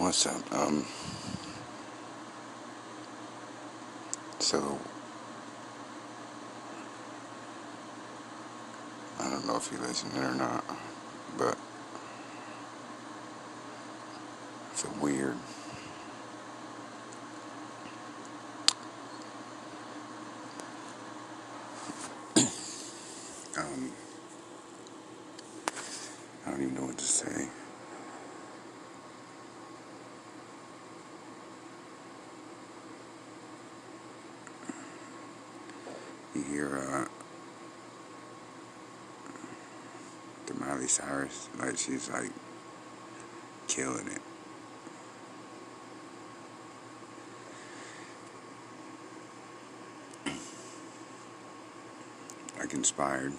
What's up? Um, so, I don't know if you listen listening or not, but it's a weird. um, I don't even know what to say. You hear uh, the Miley Cyrus, like she's like killing it. Like inspired.